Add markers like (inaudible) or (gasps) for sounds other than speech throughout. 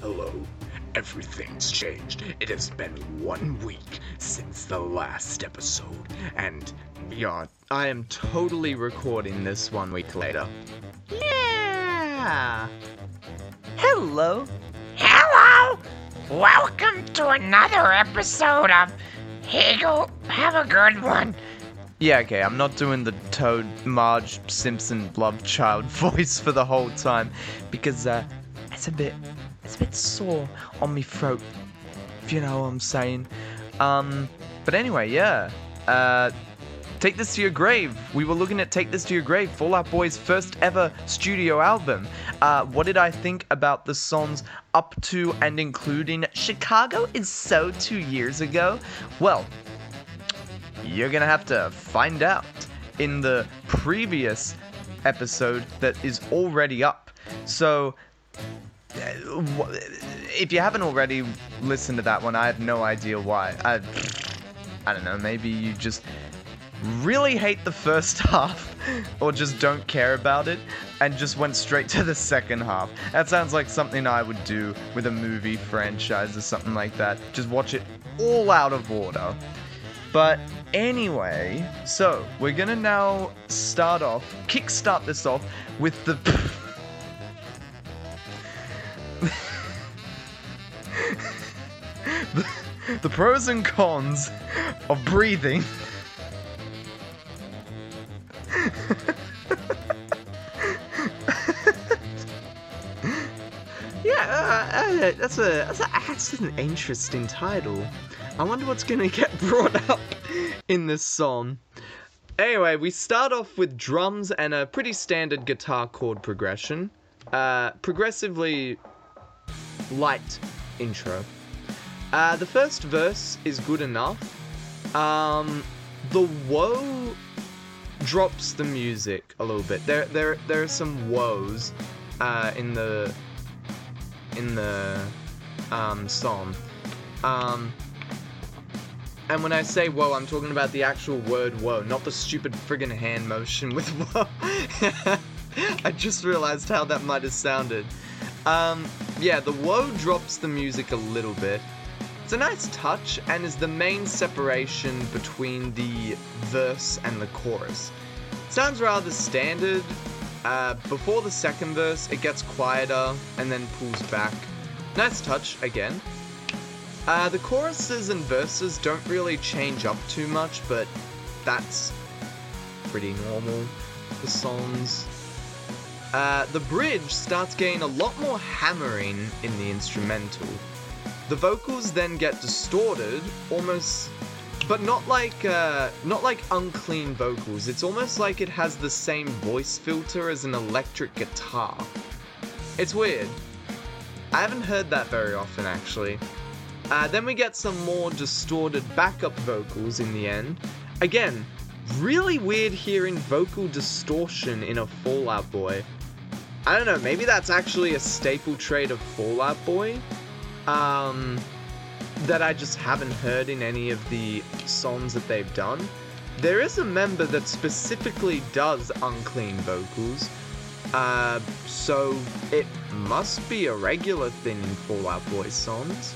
Hello. Everything's changed. It has been one week since the last episode, and Yeah, I am totally recording this one week later. Yeah. Hello. Hello! Welcome to another episode of Hegel. Have a good one. Yeah, okay, I'm not doing the Toad, Marge, Simpson, love child (laughs) voice for the whole time because uh, it's a bit, it's a bit sore on me throat. If you know what I'm saying. Um, but anyway, yeah. Uh, Take This to Your Grave. We were looking at Take This to Your Grave, Fall Out Boy's first ever studio album. Uh, what did I think about the songs up to and including Chicago is so two years ago? Well, you're gonna have to find out in the previous episode that is already up. So, Uh, if you haven't already listened to that one, I have no idea why. I, I don't know. Maybe you just really hate the first (laughs) half, or just don't care about it, and just went straight to the second half. That sounds like something I would do with a movie franchise or something like that. Just watch it all out of order. But anyway, so we're gonna now start off, kickstart this off with the. (laughs) the, (laughs) the pros and cons of breathing. Yeah, uh, uh, that's a that's, that's an interesting title. I wonder what's gonna (laughs) get brought up in this song. Anyway, we start off with drums and a pretty standard guitar chord progression. Uh, progressively light intro. Uh, the first verse is good enough. Um, the woe drops the music a little bit. There, there, there are some woes uh, in the in the um, song. Um, and when I say whoa, I'm talking about the actual word whoa, not the stupid friggin' hand motion with (laughs) whoa. (laughs) I just realized how that might have sounded. Um, yeah, the whoa drops the music a little bit. It's a nice touch and is the main separation between the verse and the chorus. Sounds rather standard. Uh, before the second verse, it gets quieter and then pulls back. Nice touch again. Uh, the choruses and verses don't really change up too much, but that's pretty normal for songs. Uh, the bridge starts getting a lot more hammering in the instrumental. The vocals then get distorted, almost, but not like uh, not like unclean vocals. It's almost like it has the same voice filter as an electric guitar. It's weird. I haven't heard that very often actually. Uh, then we get some more distorted backup vocals in the end. Again, really weird hearing vocal distortion in a Fall Out Boy. I don't know, maybe that's actually a staple trait of Fall Out Boy. Um, that I just haven't heard in any of the songs that they've done. There is a member that specifically does unclean vocals. Uh, so it must be a regular thing in Fall Out Boy songs.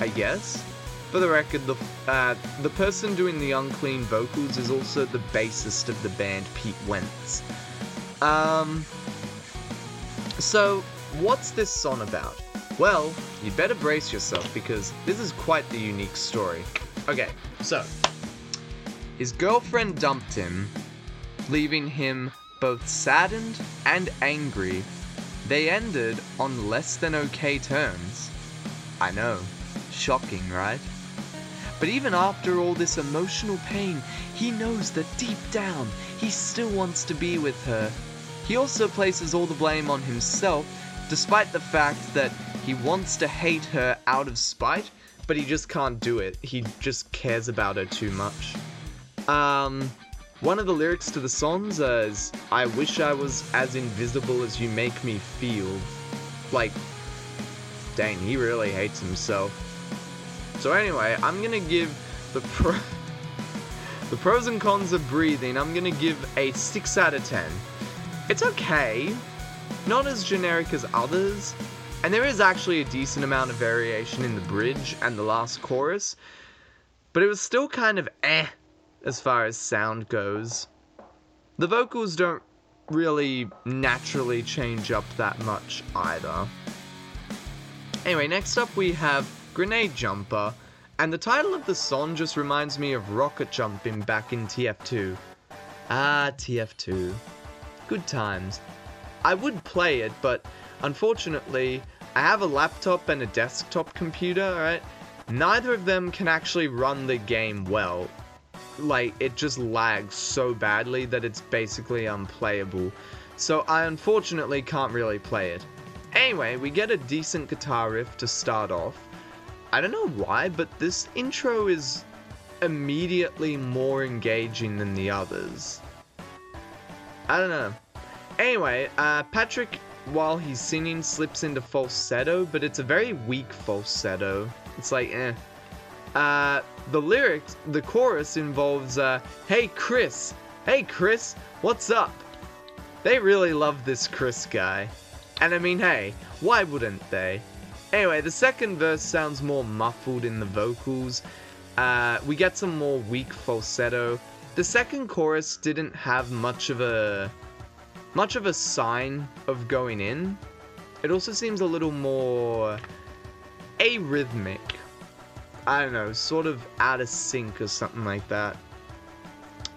I guess. For the record, the uh, the person doing the unclean vocals is also the bassist of the band, Pete Wentz. Um. So, what's this song about? Well, you'd better brace yourself because this is quite the unique story. Okay, so his girlfriend dumped him, leaving him both saddened and angry. They ended on less than okay terms. I know, shocking, right? But even after all this emotional pain, he knows that deep down, he still wants to be with her. He also places all the blame on himself, despite the fact that he wants to hate her out of spite, but he just can't do it. He just cares about her too much. Um, one of the lyrics to the songs is, I wish I was as invisible as you make me feel. Like, dang, he really hates himself. So anyway, I'm gonna give the pro (laughs) the pros and cons of breathing. I'm gonna give a six out of ten. It's okay, not as generic as others, And there is actually a decent amount of variation in the bridge and the last chorus, but it was still kind of eh as far as sound goes. The vocals don't really naturally change up that much either. Anyway, next up we have Grenade Jumper, and the title of the song just reminds me of Rocket Jumping back in TF2. Ah, TF2. Good times. I would play it, but unfortunately, I have a laptop and a desktop computer, alright? Neither of them can actually run the game well. Like, it just lags so badly that it's basically unplayable. So I unfortunately can't really play it. Anyway, we get a decent guitar riff to start off. I don't know why, but this intro is immediately more engaging than the others. I don't know. Anyway, uh, Patrick, while he's singing, slips into falsetto, but it's a very weak falsetto. It's like, eh. Uh, the lyrics, the chorus involves, uh, hey Chris, hey Chris, what's up? They really love this Chris guy. And I mean, hey, why wouldn't they? Anyway, the second verse sounds more muffled in the vocals. Uh, we get some more weak falsetto. The second chorus didn't have much of a much of a sign of going in. It also seems a little more arrhythmic. I don't know, sort of out of sync or something like that.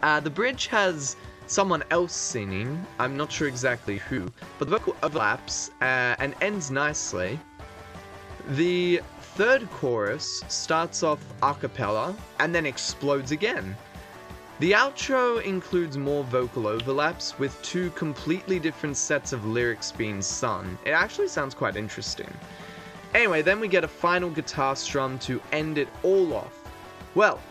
Uh, the bridge has someone else singing. I'm not sure exactly who, but the vocal overlaps uh, and ends nicely. The third chorus starts off a cappella and then explodes again. The outro includes more vocal overlaps with two completely different sets of lyrics being sung. It actually sounds quite interesting. Anyway, then we get a final guitar strum to end it all off. Well,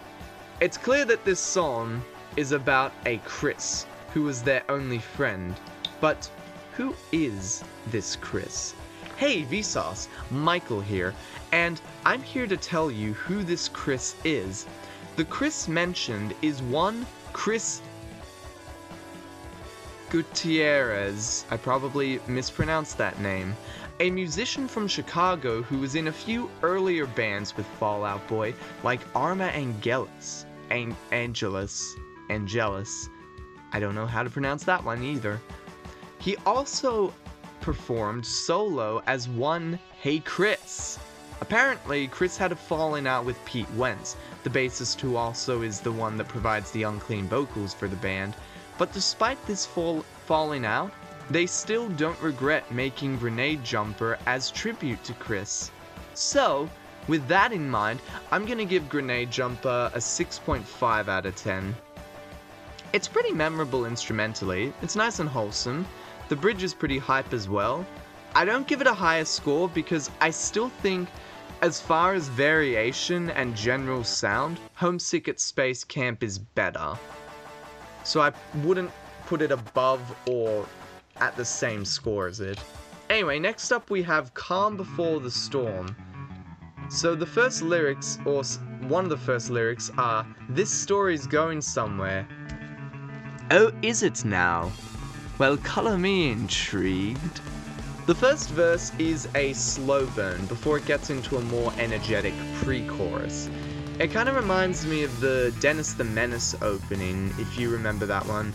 it's clear that this song is about a Chris who was their only friend. But who is this Chris? Hey Vsauce, Michael here, and I'm here to tell you who this Chris is. The Chris mentioned is one Chris Gutierrez. I probably mispronounced that name. A musician from Chicago who was in a few earlier bands with Fall Out Boy, like Arma Angelus. An- Angelus. Angelus. I don't know how to pronounce that one either. He also performed solo as one Hey Chris. Apparently, Chris had a falling out with Pete Wentz, the bassist who also is the one that provides the unclean vocals for the band. But despite this fall- falling out, they still don't regret making Grenade Jumper as tribute to Chris. So, with that in mind, I'm gonna give Grenade Jumper a 6.5 out of 10. It's pretty memorable instrumentally, it's nice and wholesome, the bridge is pretty hype as well. I don't give it a higher score because I still think, as far as variation and general sound, Homesick at Space Camp is better. So I wouldn't put it above or at the same score as it. Anyway, next up we have Calm Before the Storm. So the first lyrics, or one of the first lyrics, are This story's going somewhere. Oh, is it now? Well, color me intrigued. The first verse is a slow burn before it gets into a more energetic pre chorus. It kind of reminds me of the Dennis the Menace opening, if you remember that one.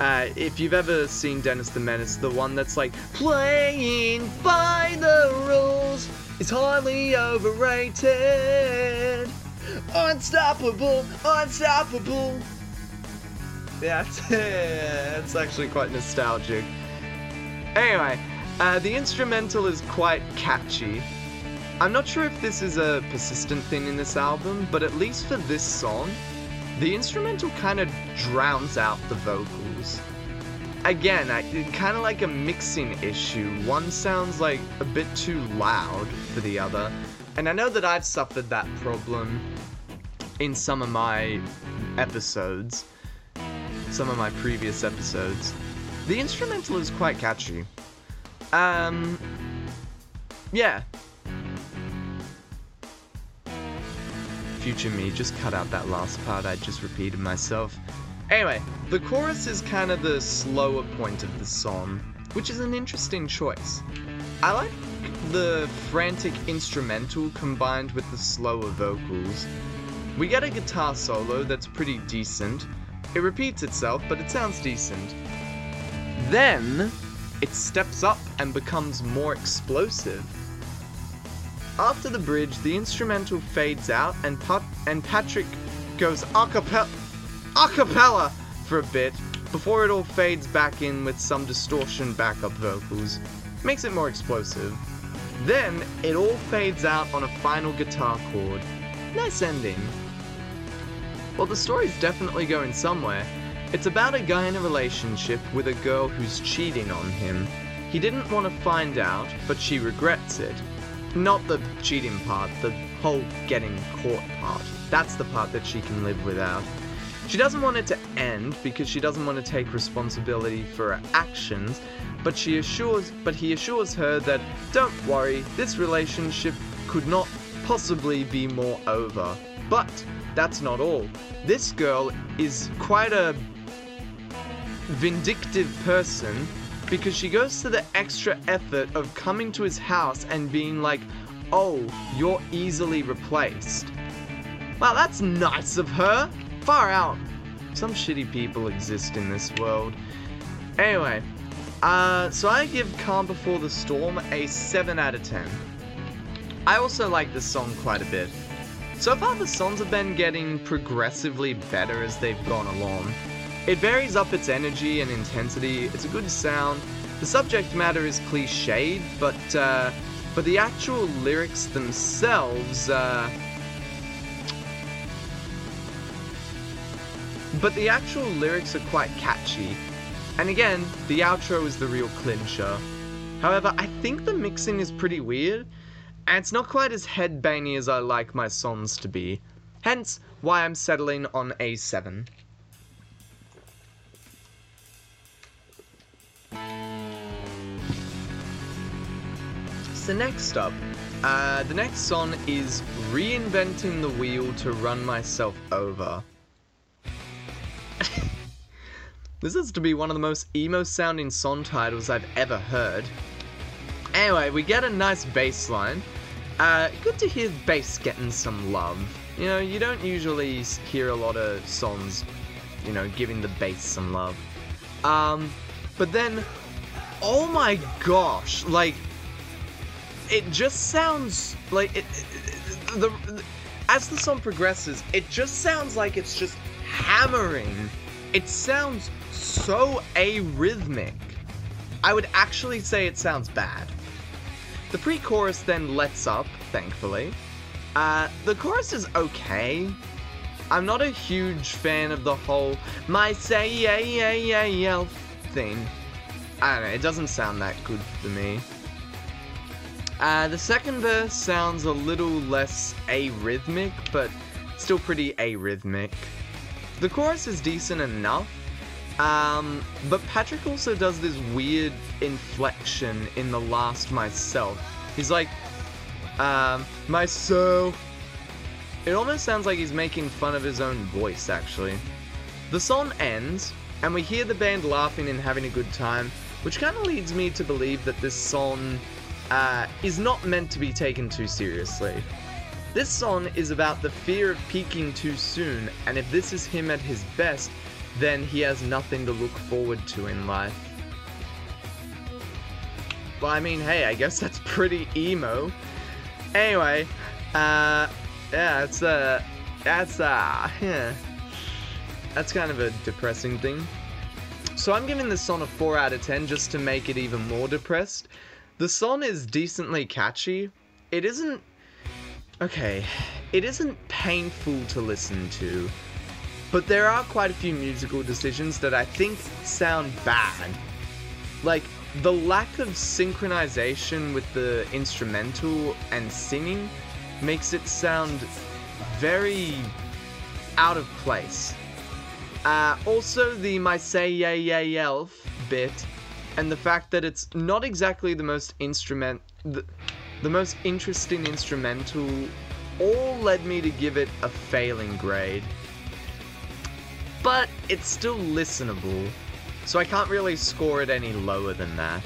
Uh, if you've ever seen Dennis the Menace, the one that's like, playing by the rules is highly overrated. Unstoppable, unstoppable. Yeah, (laughs) it's actually quite nostalgic. Anyway, uh, the instrumental is quite catchy. I'm not sure if this is a persistent thing in this album, but at least for this song, the instrumental kind of drowns out the vocals. Again, kind of like a mixing issue. One sounds like a bit too loud for the other, and I know that I've suffered that problem in some of my episodes, some of my previous episodes. The instrumental is quite catchy. Um, yeah. Future me, just cut out that last part, I just repeated myself. Anyway, the chorus is kind of the slower point of the song, which is an interesting choice. I like the frantic instrumental combined with the slower vocals. We get a guitar solo that's pretty decent. It repeats itself, but it sounds decent. Then, it steps up and becomes more explosive. After the bridge, the instrumental fades out and, Pat- and Patrick goes a cappella, a cappella for a bit before it all fades back in with some distortion backup vocals. Makes it more explosive. Then it all fades out on a final guitar chord. Nice ending. Well, the story's definitely going somewhere. It's about a guy in a relationship with a girl who's cheating on him. He didn't want to find out, but she regrets it. Not the cheating part, the whole getting caught part. That's the part that she can live without. She doesn't want it to end because she doesn't want to take responsibility for her actions, but she assures but he assures her that don't worry, this relationship could not possibly be more over. But that's not all. This girl is quite a vindictive person because she goes to the extra effort of coming to his house and being like, "Oh, you're easily replaced." Wow, that's nice of her. Far out. Some shitty people exist in this world. Anyway, uh, so I give Calm Before the Storm a 7 out of 10. I also like this song quite a bit. So far, the songs have been getting progressively better as they've gone along. It varies up its energy and intensity, it's a good sound. The subject matter is cliched, but, uh, but the actual lyrics themselves, uh, But the actual lyrics are quite catchy. And again, the outro is the real clincher. However, I think the mixing is pretty weird, and it's not quite as headbangy as I like my songs to be. Hence, why I'm settling on A7. So next up, uh, the next song is Reinventing the Wheel to Run Myself Over. (laughs) this is to be one of the most emo sounding song titles I've ever heard. Anyway, we get a nice bass line. Uh, good to hear the bass getting some love. You know, you don't usually hear a lot of songs, you know, giving the bass some love. Um, but then, oh my gosh, like, it just sounds like it, it- the, the as the song progresses, it just sounds like it's just hammering. It sounds so arrhythmic. I would actually say it sounds bad. The pre-chorus then lets up, thankfully. Uh, the chorus is okay. I'm not a huge fan of the whole my say yeah yeah yeah yeah thing. I don't know, it doesn't sound that good for me. Uh, the second verse sounds a little less arrhythmic, but still pretty arrhythmic. The chorus is decent enough, um, but Patrick also does this weird inflection in the last myself. He's like, um, myself. It almost sounds like he's making fun of his own voice, actually. The song ends, and we hear the band laughing and having a good time, which kind of leads me to believe that this song uh, is not meant to be taken too seriously. This song is about the fear of peaking too soon, and if this is him at his best, then he has nothing to look forward to in life. Well, I mean, hey, I guess that's pretty emo. Anyway, uh, yeah, it's, uh, that's, uh, yeah. That's kind of a depressing thing. So I'm giving this song a 4 out of 10 just to make it even more depressed. The song is decently catchy. It isn't. Okay, it isn't painful to listen to, but there are quite a few musical decisions that I think sound bad. Like, the lack of synchronization with the instrumental and singing makes it sound very out of place. Uh, also, the my say Yay Yay elf bit, and the fact that it's not exactly the most instrument, the, the most interesting instrumental, all led me to give it a failing grade. But it's still listenable, so I can't really score it any lower than that.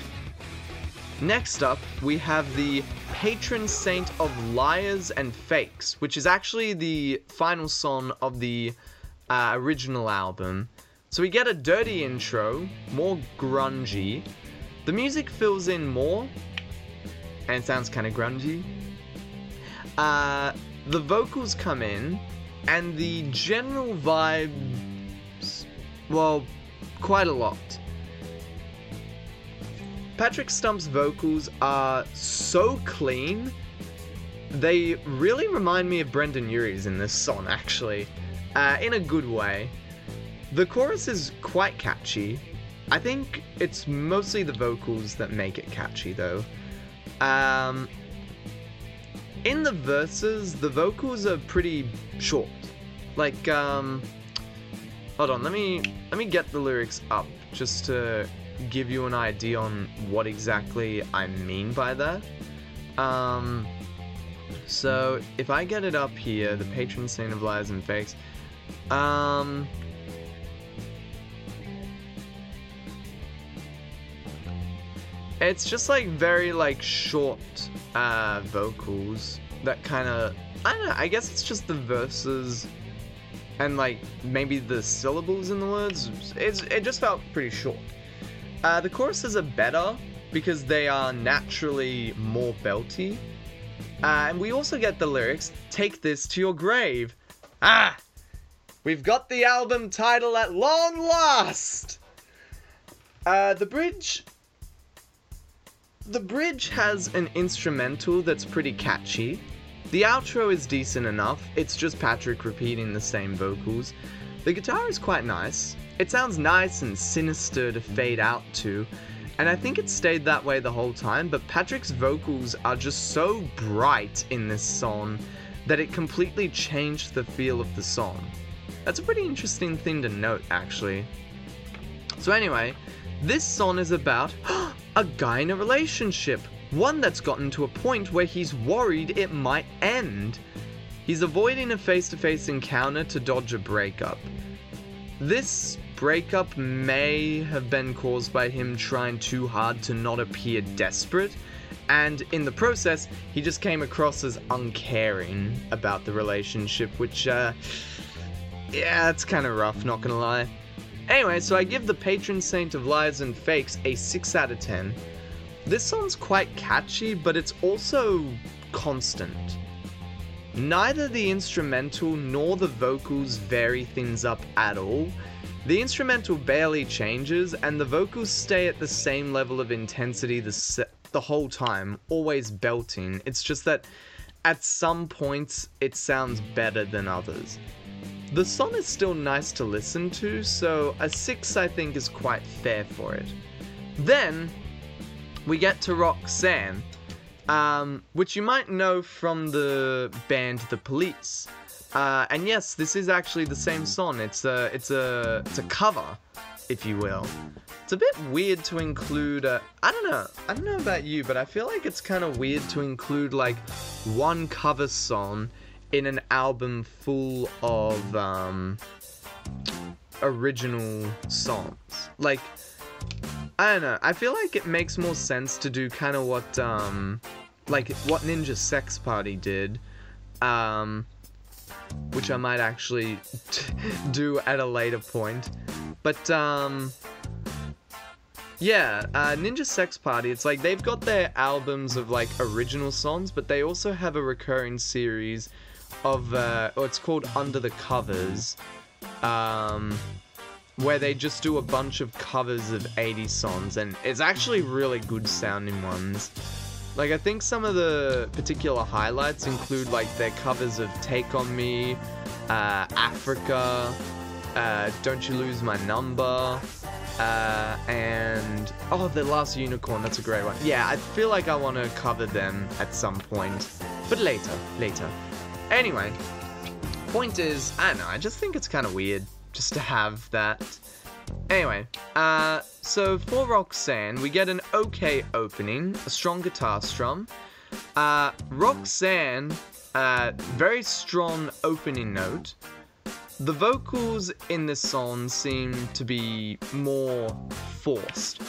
Next up, we have the patron saint of liars and fakes, which is actually the final song of the uh, original album. So we get a dirty intro, more grungy. The music fills in more, and sounds kind of grungy. Uh, the vocals come in, and the general vibes, well, quite a lot. Patrick Stump's vocals are so clean. They really remind me of Brendon Urie's in this song, actually, uh, in a good way. The chorus is quite catchy. I think it's mostly the vocals that make it catchy, though. Um, in the verses, the vocals are pretty short. Like, um, hold on, let me let me get the lyrics up just to give you an idea on what exactly I mean by that. Um, so if I get it up here, the patron saint of lies and fakes. Um, it's just like very like short uh, vocals that kind of I don't know. I guess it's just the verses and like maybe the syllables in the words. It's it just felt pretty short. Uh, the choruses are better because they are naturally more belty. Uh, and we also get the lyrics Take this to your grave. Ah! We've got the album title at long last! Uh, the bridge. The bridge has an instrumental that's pretty catchy. The outro is decent enough, it's just Patrick repeating the same vocals. The guitar is quite nice. It sounds nice and sinister to fade out to, and I think it stayed that way the whole time, but Patrick's vocals are just so bright in this song that it completely changed the feel of the song. That's a pretty interesting thing to note, actually. So, anyway, this song is about (gasps) a guy in a relationship, one that's gotten to a point where he's worried it might end. He's avoiding a face to face encounter to dodge a breakup. This breakup may have been caused by him trying too hard to not appear desperate, and in the process, he just came across as uncaring about the relationship, which, uh, yeah, it's kind of rough, not gonna lie. Anyway, so I give the patron saint of lies and fakes a 6 out of 10. This song's quite catchy, but it's also constant. Neither the instrumental nor the vocals vary things up at all. The instrumental barely changes, and the vocals stay at the same level of intensity the, se- the whole time, always belting. It's just that at some points it sounds better than others. The song is still nice to listen to, so a 6 I think is quite fair for it. Then we get to Roxanne, um, which you might know from the band The Police. Uh, and yes, this is actually the same song. It's a, it's a, it's a cover, if you will. It's a bit weird to include. I I don't know. I don't know about you, but I feel like it's kind of weird to include like one cover song in an album full of um, original songs. Like, I don't know. I feel like it makes more sense to do kind of what um, like what Ninja Sex Party did. Um, which I might actually (laughs) do at a later point. But um yeah, uh, Ninja Sex Party, it's like they've got their albums of like original songs, but they also have a recurring series of uh or it's called Under the Covers. Um where they just do a bunch of covers of 80 songs and it's actually really good sounding ones. Like I think some of the particular highlights include like their covers of Take on Me, uh, Africa, uh, Don't You Lose My Number, uh, and oh, The Last Unicorn. That's a great one. Yeah, I feel like I want to cover them at some point, but later, later. Anyway, point is, I don't know. I just think it's kind of weird just to have that. Anyway, uh, so for Roxanne, we get an okay opening, a strong guitar strum. Uh, Roxanne, uh, very strong opening note. The vocals in this song seem to be more forced.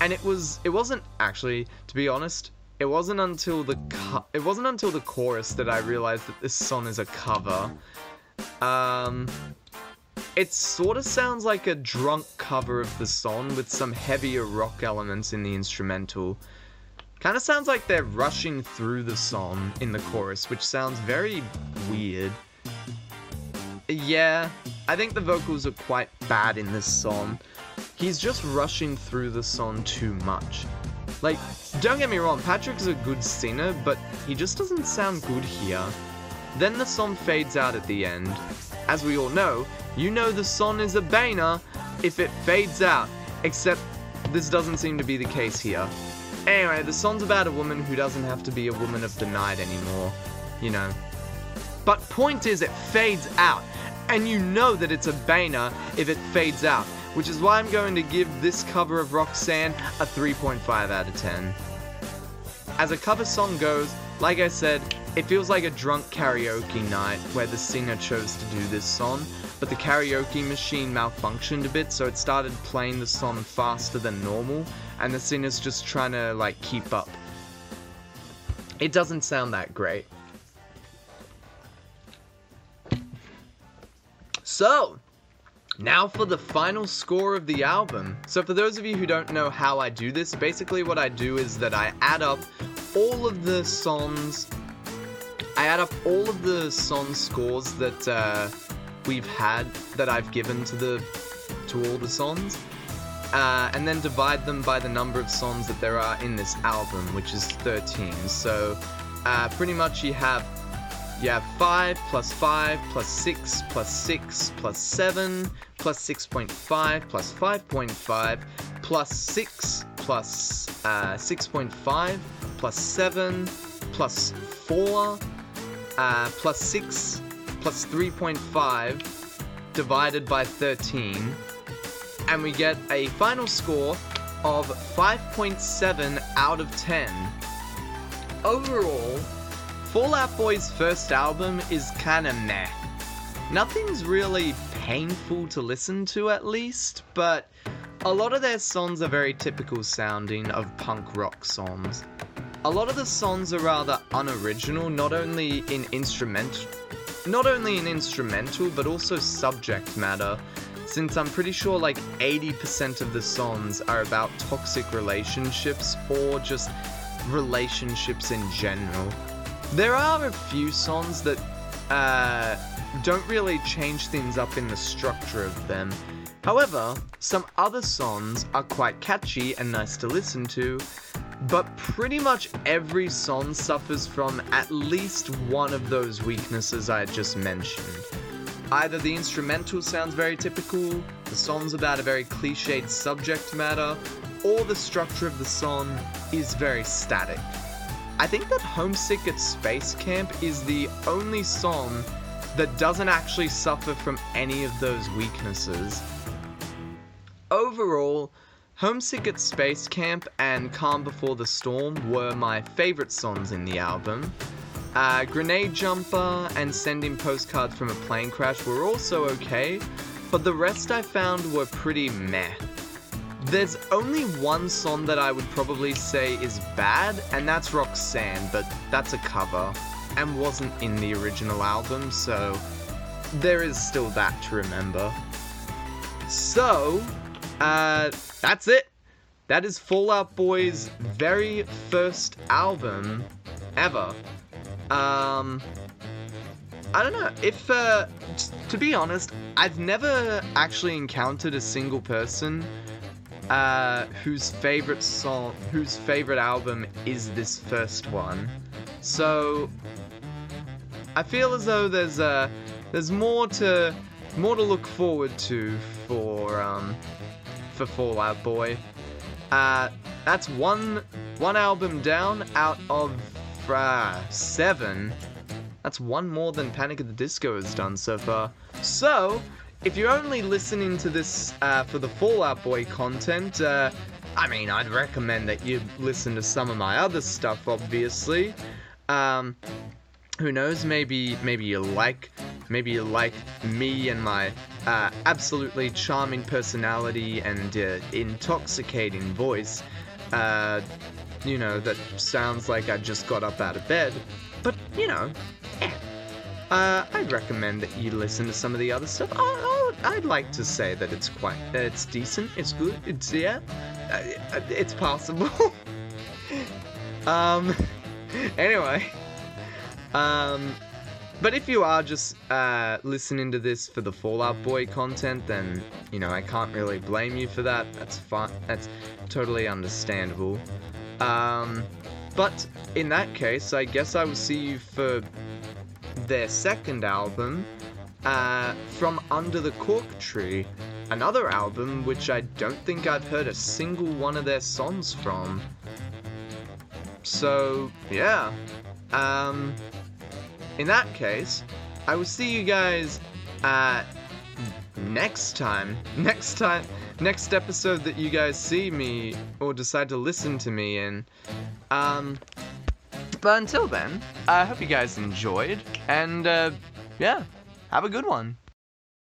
and it was it wasn't actually to be honest it wasn't until the it wasn't until the chorus that I realized that this song is a cover. Um, it sort of sounds like a drunk cover of the song with some heavier rock elements in the instrumental. Kind of sounds like they're rushing through the song in the chorus, which sounds very weird. Yeah, I think the vocals are quite bad in this song. He's just rushing through the song too much. Like, don't get me wrong, Patrick's a good singer, but he just doesn't sound good here. Then the song fades out at the end. As we all know, you know the song is a banger if it fades out, except this doesn't seem to be the case here. Anyway, the song's about a woman who doesn't have to be a woman of the night anymore, you know. But point is, it fades out, and you know that it's a banger if it fades out which is why I'm going to give this cover of Roxanne a 3.5 out of 10. As a cover song goes, like I said, it feels like a drunk karaoke night where the singer chose to do this song, but the karaoke machine malfunctioned a bit, so it started playing the song faster than normal, and the singer's just trying to like keep up. It doesn't sound that great. So, now for the final score of the album. So for those of you who don't know how I do this, basically what I do is that I add up all of the songs. I add up all of the song scores that uh, we've had that I've given to the to all the songs, uh, and then divide them by the number of songs that there are in this album, which is 13. So uh, pretty much you have you have 5 plus 5 plus 6 plus 6 plus 7 plus 6.5 plus 5.5 plus 6 plus uh, 6.5 plus 7 plus 4 uh, plus 6 plus 3.5 divided by 13 and we get a final score of 5.7 out of 10. Overall, Fall Out Boy's first album is kinda meh. Nothing's really painful to listen to at least, but a lot of their songs are very typical sounding of punk rock songs. A lot of the songs are rather unoriginal, not only in instrument not only in instrumental but also subject matter, since I'm pretty sure like 80% of the songs are about toxic relationships or just relationships in general. There are a few songs that uh, don't really change things up in the structure of them. However, some other songs are quite catchy and nice to listen to, but pretty much every song suffers from at least one of those weaknesses I just mentioned. Either the instrumental sounds very typical, the song's about a very cliched subject matter, or the structure of the song is very static. I think that Homesick at Space Camp is the only song that doesn't actually suffer from any of those weaknesses. Overall, Homesick at Space Camp and Calm Before the Storm were my favorite songs in the album. Uh, Grenade Jumper and Sending Postcards from a Plane Crash were also okay, but the rest I found were pretty meh. There's only one song that I would probably say is bad, and that's Roxanne, but that's a cover and wasn't in the original album, so there is still that to remember. So, uh, that's it. That is Fall Out Boy's very first album ever. Um, I don't know if, uh, to be honest, I've never actually encountered a single person uh, whose favorite song, whose favorite album is this first one. So I feel as though there's uh, there's more to more to look forward to for um, for Fall Out Boy. Uh, that's one one album down out of uh, seven. That's one more than Panic at the Disco has done so far. So, if you're only listening to this uh, for the Fall Out Boy content, uh, I mean, I'd recommend that you listen to some of my other stuff, obviously. Um, who knows? Maybe maybe you like maybe you like me and my uh, absolutely charming personality and uh, intoxicating voice. Uh, you know, that sounds like I just got up out of bed. But, you know. Uh, I'd recommend that you listen to some of the other stuff. Oh, oh, I'd like to say that it's quite, it's decent, it's good, it's, yeah, uh, it's possible. (laughs) um, anyway, um, but if you are just uh, listening to this for the Fall Out Boy content, then you know I can't really blame you for that. That's fine. That's totally understandable. Um, but in that case, I guess I will see you for their second album, uh, From Under the Cork Tree, another album which I don't think I've heard a single one of their songs from. So, yeah. Um, in that case, I will see you guys uh, next time. (laughs) Next time. Next episode that you guys see me or decide to listen to me in. Um, but until then, I hope you guys enjoyed, and uh, yeah, have a good one.